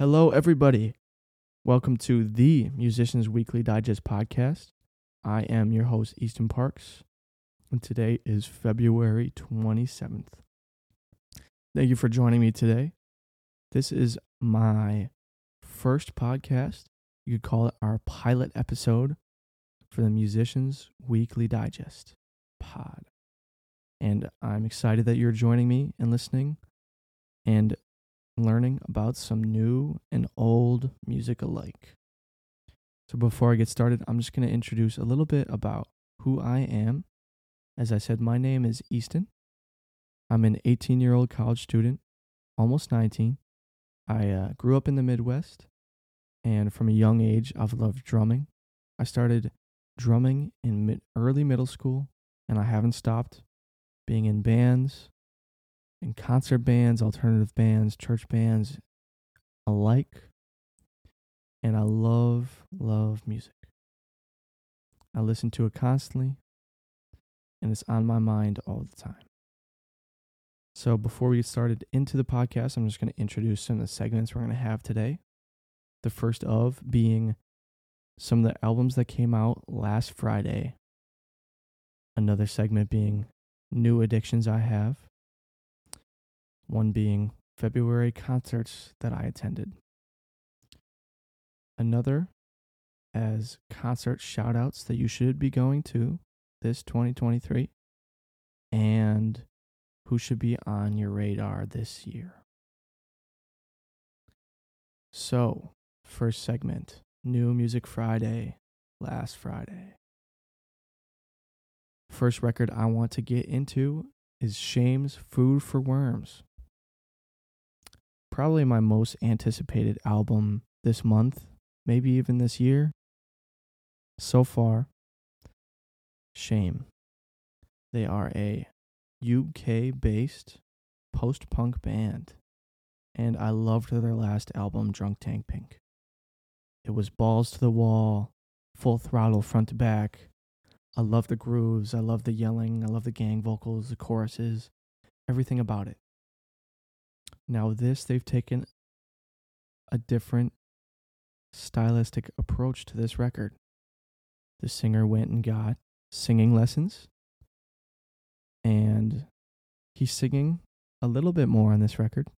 Hello, everybody. Welcome to the Musicians Weekly Digest podcast. I am your host, Easton Parks, and today is February 27th. Thank you for joining me today. This is my first podcast. You could call it our pilot episode for the Musicians Weekly Digest pod. And I'm excited that you're joining me and listening and learning about some new and old music alike. So, before I get started, I'm just going to introduce a little bit about who I am. As I said, my name is Easton. I'm an 18 year old college student, almost 19. I uh, grew up in the Midwest, and from a young age, I've loved drumming. I started drumming in mid- early middle school, and I haven't stopped being in bands, in concert bands, alternative bands, church bands alike. And I love, love music. I listen to it constantly, and it's on my mind all the time. So, before we get started into the podcast, I'm just going to introduce some of the segments we're going to have today. The first of being some of the albums that came out last Friday. Another segment being new addictions I have. One being February concerts that I attended. Another as concert shoutouts that you should be going to this 2023. And who should be on your radar this year. So, first segment New Music Friday, last Friday. First record I want to get into is Shame's Food for Worms. Probably my most anticipated album this month, maybe even this year. So far, Shame. They are a UK based post punk band, and I loved their last album, Drunk Tank Pink. It was balls to the wall, full throttle front to back. I love the grooves, I love the yelling, I love the gang vocals, the choruses, everything about it. Now, this, they've taken a different stylistic approach to this record. The singer went and got singing lessons, and he's singing a little bit more on this record.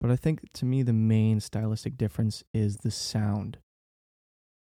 But I think to me, the main stylistic difference is the sound.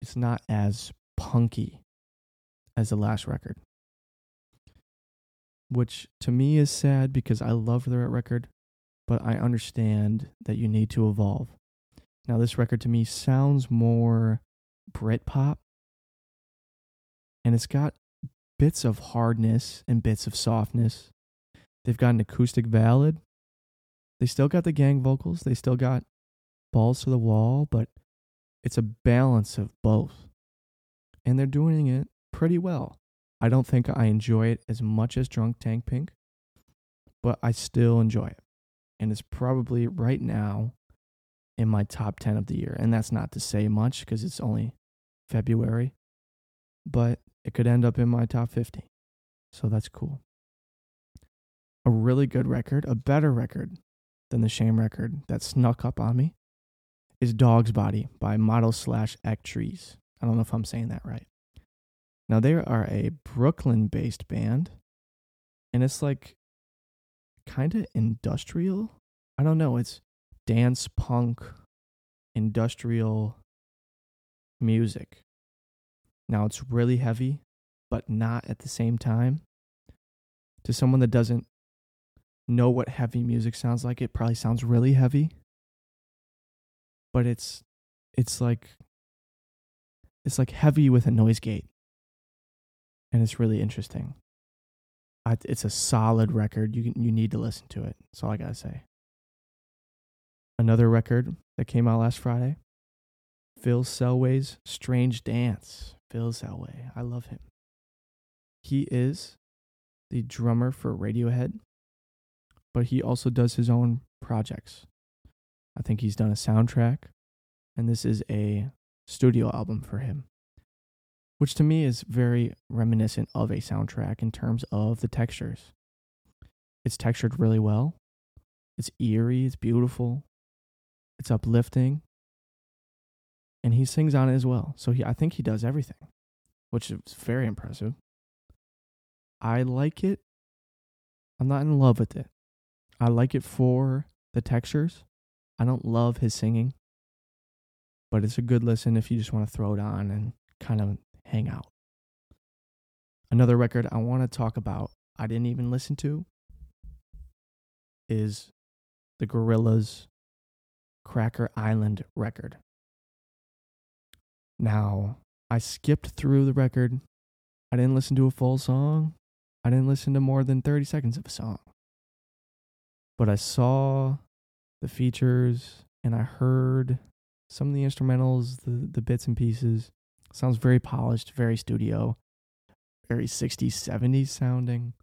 It's not as punky as the last record, which to me is sad because I love the record, but I understand that you need to evolve. Now, this record to me sounds more Britpop, and it's got bits of hardness and bits of softness. They've got an acoustic ballad. They still got the gang vocals. They still got balls to the wall, but it's a balance of both. And they're doing it pretty well. I don't think I enjoy it as much as Drunk Tank Pink, but I still enjoy it. And it's probably right now in my top 10 of the year. And that's not to say much because it's only February, but it could end up in my top 50. So that's cool. A really good record, a better record than the Shame record that snuck up on me is Dogsbody by Model slash Actriz. I don't know if I'm saying that right. Now, they are a Brooklyn based band, and it's like kind of industrial. I don't know. It's dance punk, industrial music. Now, it's really heavy, but not at the same time. To someone that doesn't know what heavy music sounds like, it probably sounds really heavy. But it's it's like it's like heavy with a noise gate. And it's really interesting. I, it's a solid record. You you need to listen to it. That's all I gotta say. Another record that came out last Friday, Phil Selway's "Strange Dance." Phil Selway, I love him. He is the drummer for Radiohead, but he also does his own projects. I think he's done a soundtrack, and this is a studio album for him, which to me is very reminiscent of a soundtrack in terms of the textures. It's textured really well. It's eerie, it's beautiful. It's uplifting. And he sings on it as well. So he I think he does everything, which is very impressive. I like it. I'm not in love with it. I like it for the textures. I don't love his singing, but it's a good listen if you just want to throw it on and kind of hang out. Another record I want to talk about, I didn't even listen to, is the Gorillaz Cracker Island record. Now, I skipped through the record. I didn't listen to a full song. I didn't listen to more than 30 seconds of a song. But I saw the features and I heard some of the instrumentals, the, the bits and pieces. Sounds very polished, very studio, very 60s, 70s sounding.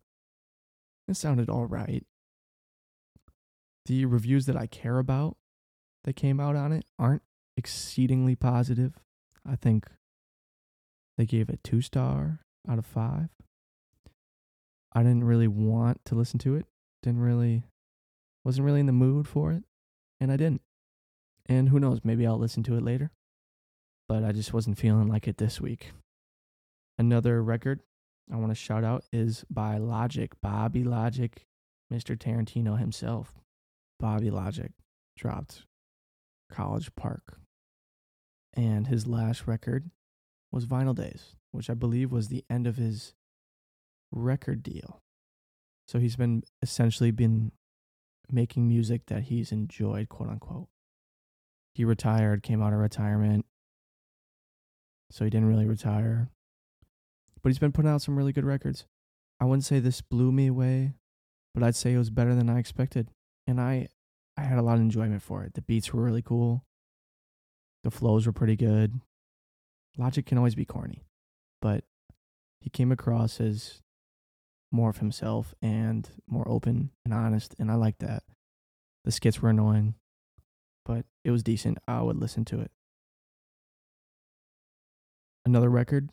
It sounded all right. The reviews that I care about that came out on it aren't exceedingly positive. I think they gave it two star out of five. I didn't really want to listen to it. Didn't really, wasn't really in the mood for it, and I didn't. And who knows, maybe I'll listen to it later. But I just wasn't feeling like it this week. Another record I want to shout out is by Logic, Bobby Logic, Mr. Tarantino himself. Bobby Logic dropped College Park. And his last record was Vinyl Days, which I believe was the end of his record deal. So he's been essentially been making music that he's enjoyed, quote unquote. He retired, came out of retirement. So he didn't really retire. But he's been putting out some really good records. I wouldn't say this blew me away, but I'd say it was better than I expected. And I I had a lot of enjoyment for it. The beats were really cool. The flows were pretty good. Logic can always be corny, but he came across as more of himself and more open and honest, and I like that. The skits were annoying, but it was decent. I would listen to it. Another record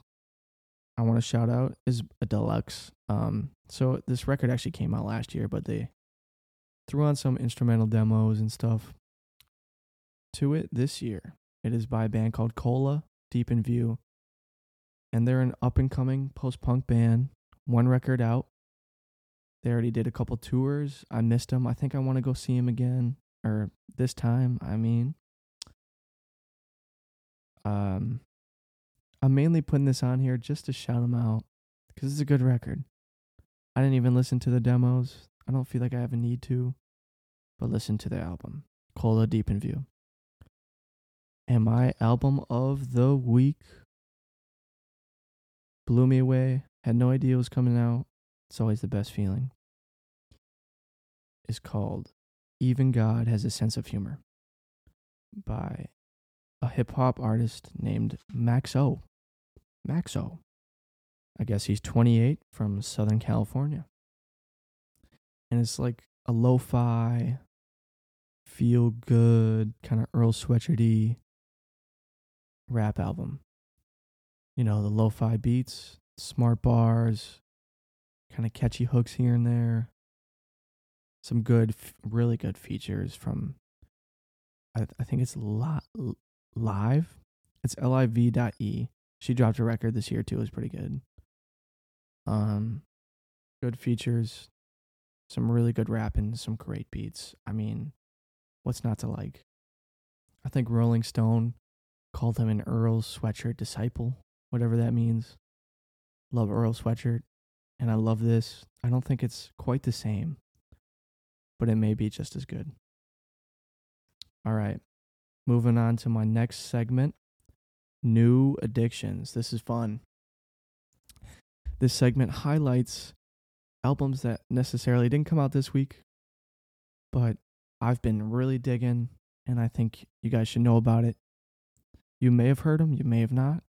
I want to shout out is a deluxe. Um, so this record actually came out last year, but they threw on some instrumental demos and stuff to it this year. It is by a band called Cola Deep in View, and they're an up and coming post punk band. One record out. They already did a couple tours. I missed them. I think I want to go see them again, or this time. I mean, um, I'm mainly putting this on here just to shout them out because it's a good record. I didn't even listen to the demos. I don't feel like I have a need to, but listen to the album, Cola Deep in View. And my album of the week blew me away. Had no idea it was coming out. It's always the best feeling. Is called Even God Has a Sense of Humor by a hip hop artist named Maxo. Max O. I guess he's 28 from Southern California. And it's like a lo fi, feel good, kind of Earl Sweatshirt rap album. You know, the lo fi beats, smart bars, kind of catchy hooks here and there. Some good, really good features from, I, I think it's li- live. It's liv.e. She dropped a record this year too. It was pretty good. Um, good features, some really good rapping, some great beats. I mean, what's not to like? I think Rolling Stone called him an Earl Sweatshirt disciple, whatever that means. Love Earl Sweatshirt, and I love this. I don't think it's quite the same, but it may be just as good. All right, moving on to my next segment new addictions. This is fun. This segment highlights albums that necessarily didn't come out this week, but I've been really digging, and I think you guys should know about it. You may have heard them, you may have not.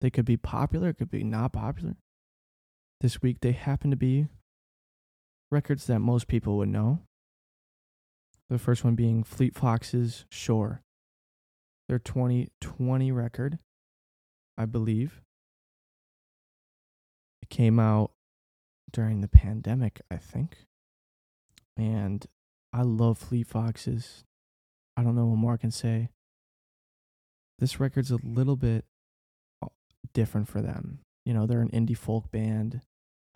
They could be popular, could be not popular. This week, they happen to be records that most people would know. The first one being Fleet Foxes Shore, their 2020 record, I believe. It came out during the pandemic, I think. And I love Fleet Foxes. I don't know what more I can say. This record's a little bit uh, different for them. You know, they're an indie folk band,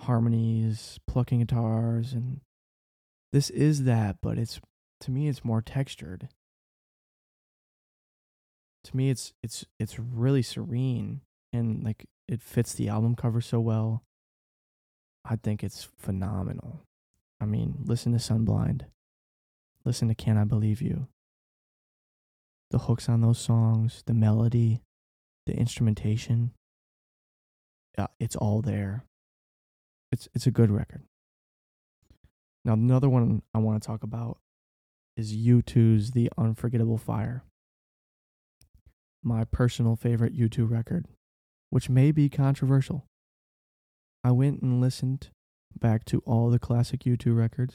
harmonies, plucking guitars, and this is that, but it's to me it's more textured. To me it's it's it's really serene and like it fits the album cover so well. I think it's phenomenal. I mean, listen to Sunblind. Listen to Can I Believe You. The hooks on those songs, the melody, the instrumentation. Yeah, it's all there. It's it's a good record. Now another one I want to talk about is U2's The Unforgettable Fire. My personal favorite U2 record, which may be controversial. I went and listened back to all the classic U2 records,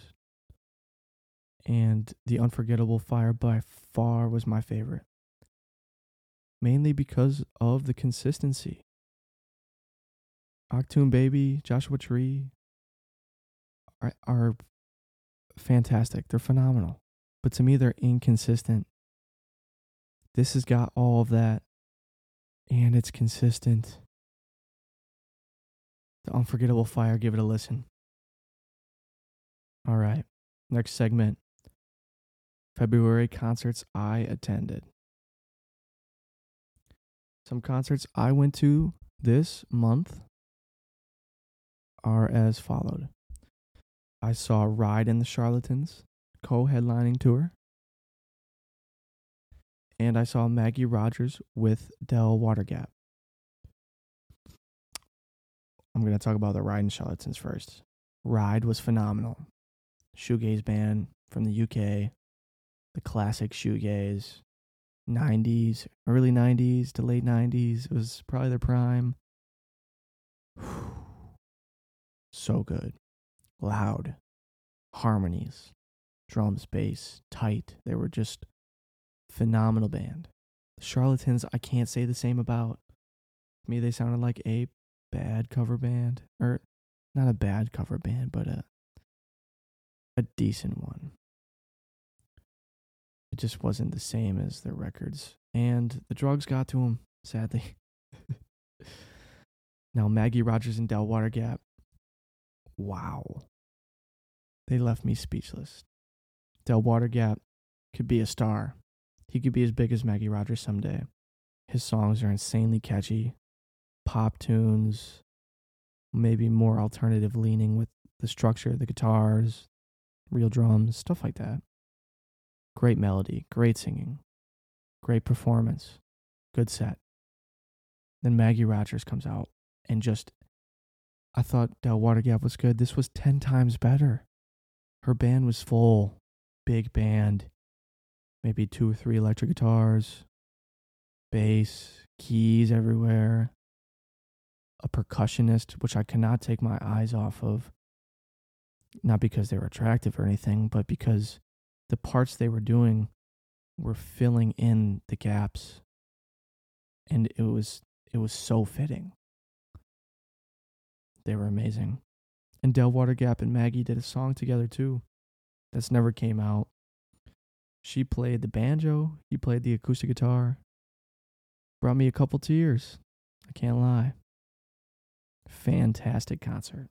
and The Unforgettable Fire by far was my favorite. Mainly because of the consistency. Achtung Baby, Joshua Tree are, are fantastic. They're phenomenal. But to me, they're inconsistent. This has got all of that, and it's consistent. The Unforgettable Fire, give it a listen. All right, next segment February concerts I attended. Some concerts I went to this month are as followed I saw Ride in the Charlatans co headlining tour. And I saw Maggie Rogers with Del Water Gap. I'm going to talk about the Ride in Charlatans first. Ride was phenomenal. Shoegaze band from the UK, the classic shoegaze, 90s, early 90s to late 90s. It was probably their prime. so good loud, harmonies, drums, bass, tight. They were just phenomenal band. The Charlatans, I can't say the same about. To me, they sounded like a bad cover band, or not a bad cover band, but a a decent one. It just wasn't the same as their records, and the drugs got to them. Sadly. now Maggie Rogers and Del Water Gap. Wow. They left me speechless. Del Water Gap could be a star. He could be as big as Maggie Rogers someday. His songs are insanely catchy, pop tunes, maybe more alternative leaning with the structure, the guitars, real drums, stuff like that. Great melody, great singing, great performance, good set. Then Maggie Rogers comes out and just, I thought Del Water Gap was good. This was 10 times better her band was full, big band, maybe two or three electric guitars, bass, keys everywhere, a percussionist, which I cannot take my eyes off of. Not because they were attractive or anything, but because the parts they were doing were filling in the gaps. And it was it was so fitting. They were amazing. And Del Water Gap and Maggie did a song together too. That's never came out. She played the banjo, he played the acoustic guitar. Brought me a couple tears. I can't lie. Fantastic concert.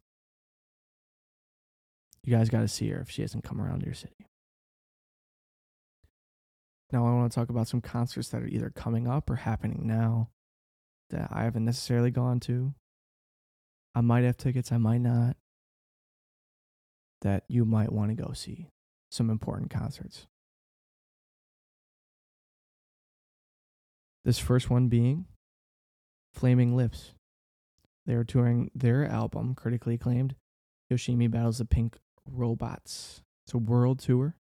You guys got to see her if she hasn't come around to your city. Now, I want to talk about some concerts that are either coming up or happening now that I haven't necessarily gone to. I might have tickets, I might not that you might want to go see some important concerts. This first one being Flaming Lips. They are touring their album, critically acclaimed, Yoshimi Battles the Pink Robots. It's a world tour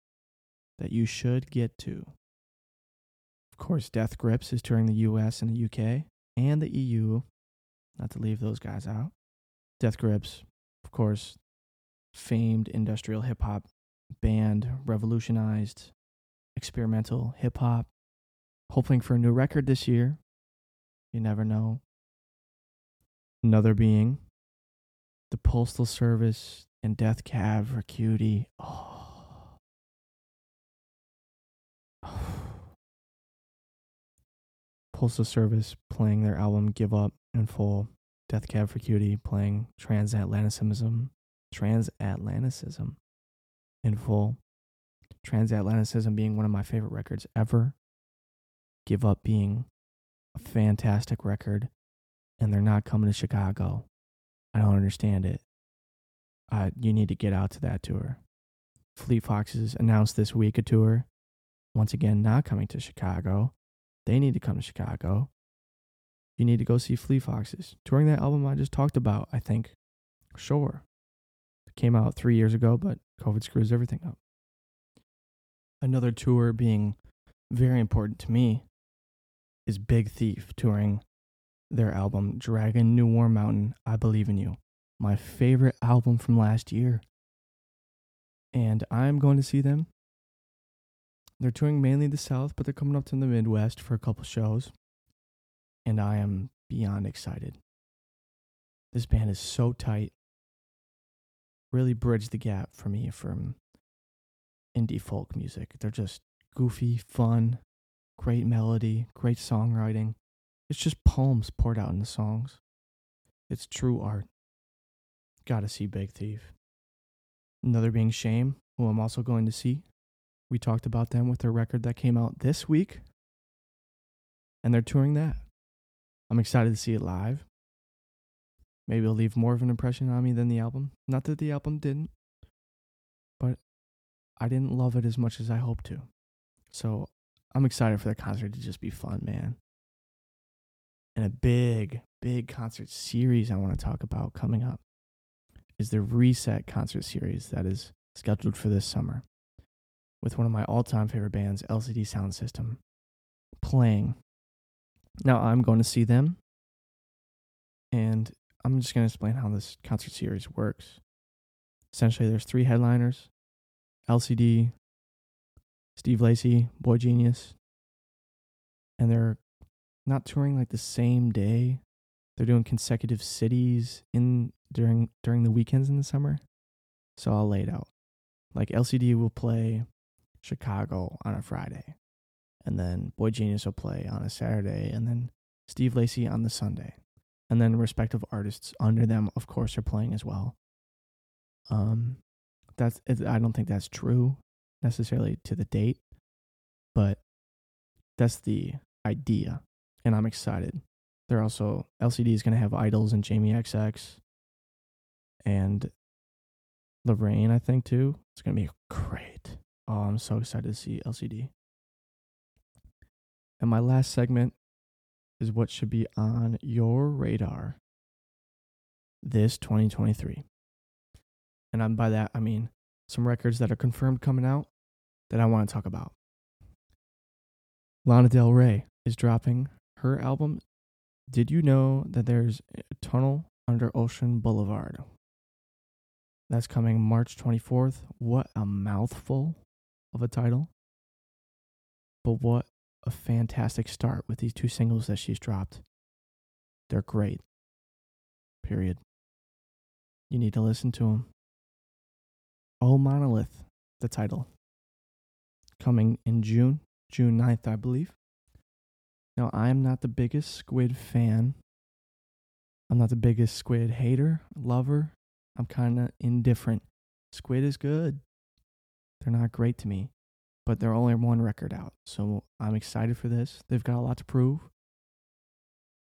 that you should get to. Of course, Death Grips is touring the US and the UK and the EU, not to leave those guys out. Death Grips, of course, famed industrial hip hop band, revolutionized experimental hip hop. Hoping for a new record this year. You never know. Another being the Postal Service and Death Cab for Cutie. Oh. Postal Service playing their album Give Up in full, Death Cab for Cutie playing Transatlanticism, Transatlanticism in full, Transatlanticism being one of my favorite records ever, Give Up being a fantastic record, and they're not coming to Chicago. I don't understand it. Uh, you need to get out to that tour. Fleet Foxes announced this week a tour. Once again, not coming to Chicago. They need to come to Chicago. You need to go see Fleet Foxes. Touring that album I just talked about, I think. Sure. It came out three years ago, but COVID screws everything up. Another tour being very important to me is Big Thief touring their album Dragon New Warm Mountain, I Believe in You. My favorite album from last year. And I'm going to see them. They're touring mainly the South, but they're coming up to the Midwest for a couple shows. And I am beyond excited. This band is so tight. Really bridged the gap for me from indie folk music. They're just goofy, fun, great melody, great songwriting. It's just poems poured out in the songs. It's true art. Gotta see Big Thief. Another being Shame, who I'm also going to see. We talked about them with their record that came out this week. And they're touring that. I'm excited to see it live. Maybe it'll leave more of an impression on me than the album. Not that the album didn't, but I didn't love it as much as I hoped to. So I'm excited for the concert to just be fun, man and a big, big concert series I want to talk about coming up is the Reset concert series that is scheduled for this summer with one of my all time favorite bands, LCD Soundsystem, playing. Now, I'm going to see them, and I'm just going to explain how this concert series works. Essentially, there's three headliners LCD, Steve Lacy, boygenius, and they're not touring like the same day. They're doing consecutive cities in during during the weekends in the summer. So I'll lay it out. Like LCD will play Chicago on a Friday. And then boygenius will play on a Saturday and then Steve Lacy on the Sunday. And then respective artists under them of course are playing as well. Um that's I don't think that's true necessarily to the date, but that's the idea and I'm excited. They're also LCD is going to have IDLES and Jamie XX and Lorraine, I think too. It's going to be great. Oh, I'm so excited to see LCD. And my last segment is what should be on your radar this 2023. And I'm, by that, I mean some records that are confirmed coming out that I want to talk about. Lana Del Rey is dropping her album, Did You Know That There's a Tunnel Under Ocean Boulevard? That's coming March 24th. What a mouthful of a title. But what a fantastic start with these two singles that she's dropped. They're great. Period. You need to listen to them. Oh Monolith, the title. Coming in June, June 9th, I believe. Now, I'm not the biggest squid fan. I'm not the biggest squid hater, lover. I'm kind of indifferent. Squid is good. They're not great to me, but they're only one record out. So I'm excited for this. They've got a lot to prove.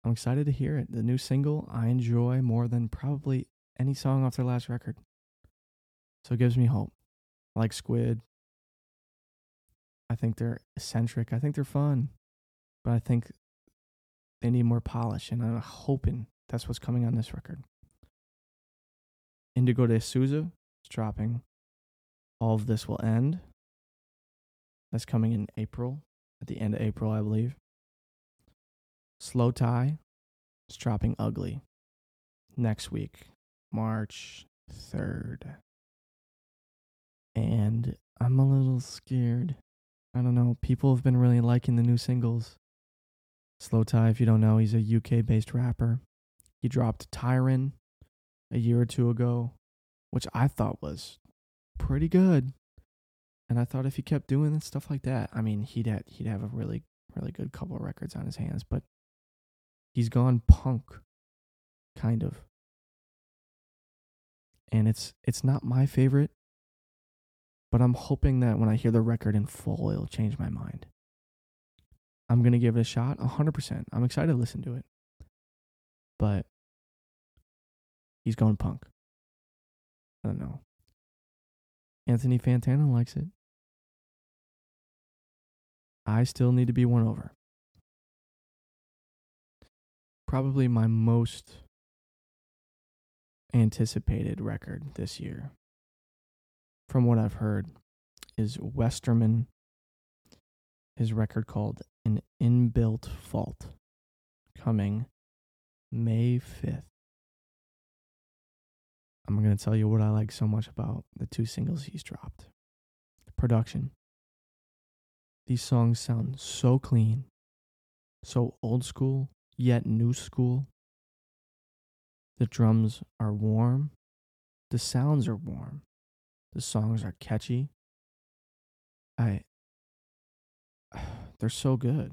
I'm excited to hear it. The new single I enjoy more than probably any song off their last record. So it gives me hope. I like Squid. I think they're eccentric. I think they're fun but I think they need more polish, and I'm hoping that's what's coming on this record. Indigo de Souza is dropping. All of this will end. That's coming in April, at the end of April, I believe. Slowthai is dropping Ugly next week, March 3rd. And I'm a little scared. I don't know. People have been really liking the new singles. Slowthai, if you don't know, he's a UK based rapper. He dropped Tyron a year or two ago, which I thought was pretty good. And I thought if he kept doing stuff like that, I mean, he'd he'd have a really really good couple of records on his hands, but he's gone punk, kind of. And it's it's not my favorite, but I'm hoping that when I hear the record in full, it'll change my mind. I'm gonna give it a shot, hundred percent. I'm excited to listen to it, but he's going punk. I don't know. Anthony Fantano likes it. I still need to be won over. Probably my most anticipated record this year, from what I've heard, is Westerman. His record called An Inbuilt Fault, coming May 5th. I'm going to tell you what I like so much about the two singles he's dropped. Production. These songs sound so clean, so old school, yet new school. The drums are warm, the sounds are warm, the songs are catchy. I they're so good.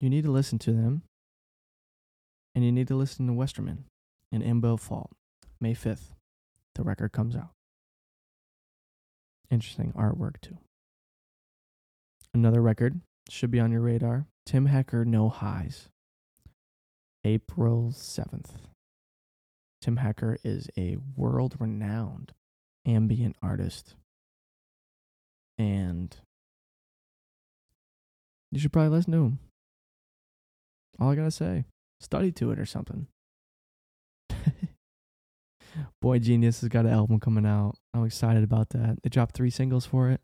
You need to listen to them. And you need to listen to Westerman and Inbuilt Fault. May 5th, the record comes out. Interesting artwork, too. Another record should be on your radar Tim Hecker, No Highs. April 7th. Tim Hecker is a world renowned ambient artist. And you should probably listen to him. All I gotta say, study to it or something. boygenius has got an album coming out. I'm excited about that. They dropped three singles for it.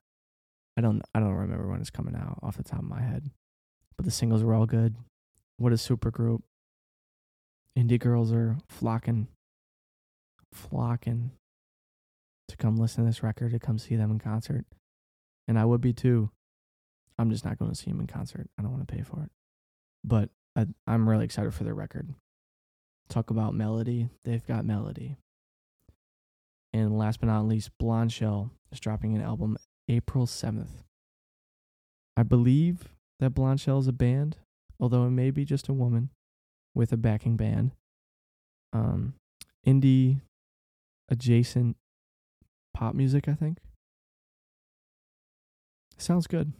I don't I don't remember when it's coming out off the top of my head. But the singles were all good. What a super group. Indie girls are flocking flocking to come listen to this record, to come see them in concert. And I would be too. I'm just not going to see them in concert. I don't want to pay for it. But I, I'm really excited for their record. Talk about melody. They've got melody. And last but not least, Blondshell is dropping an album April 7th. I believe that Blondshell is a band, although it may be just a woman with a backing band. Um, indie adjacent pop music, I think. Sounds good.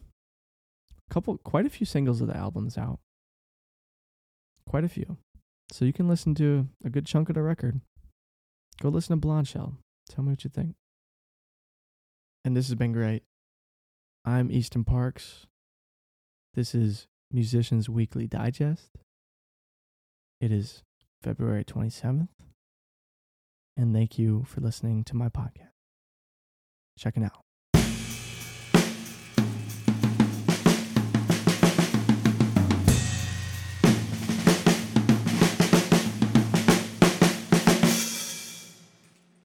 A couple, quite a few singles of the album's out. Quite a few. So you can listen to a good chunk of the record. Go listen to Blondshell. Tell me what you think. And this has been great. I'm Easton Parks. This is Musicians Weekly Digest. It is February 27th. And thank you for listening to my podcast. Checking out.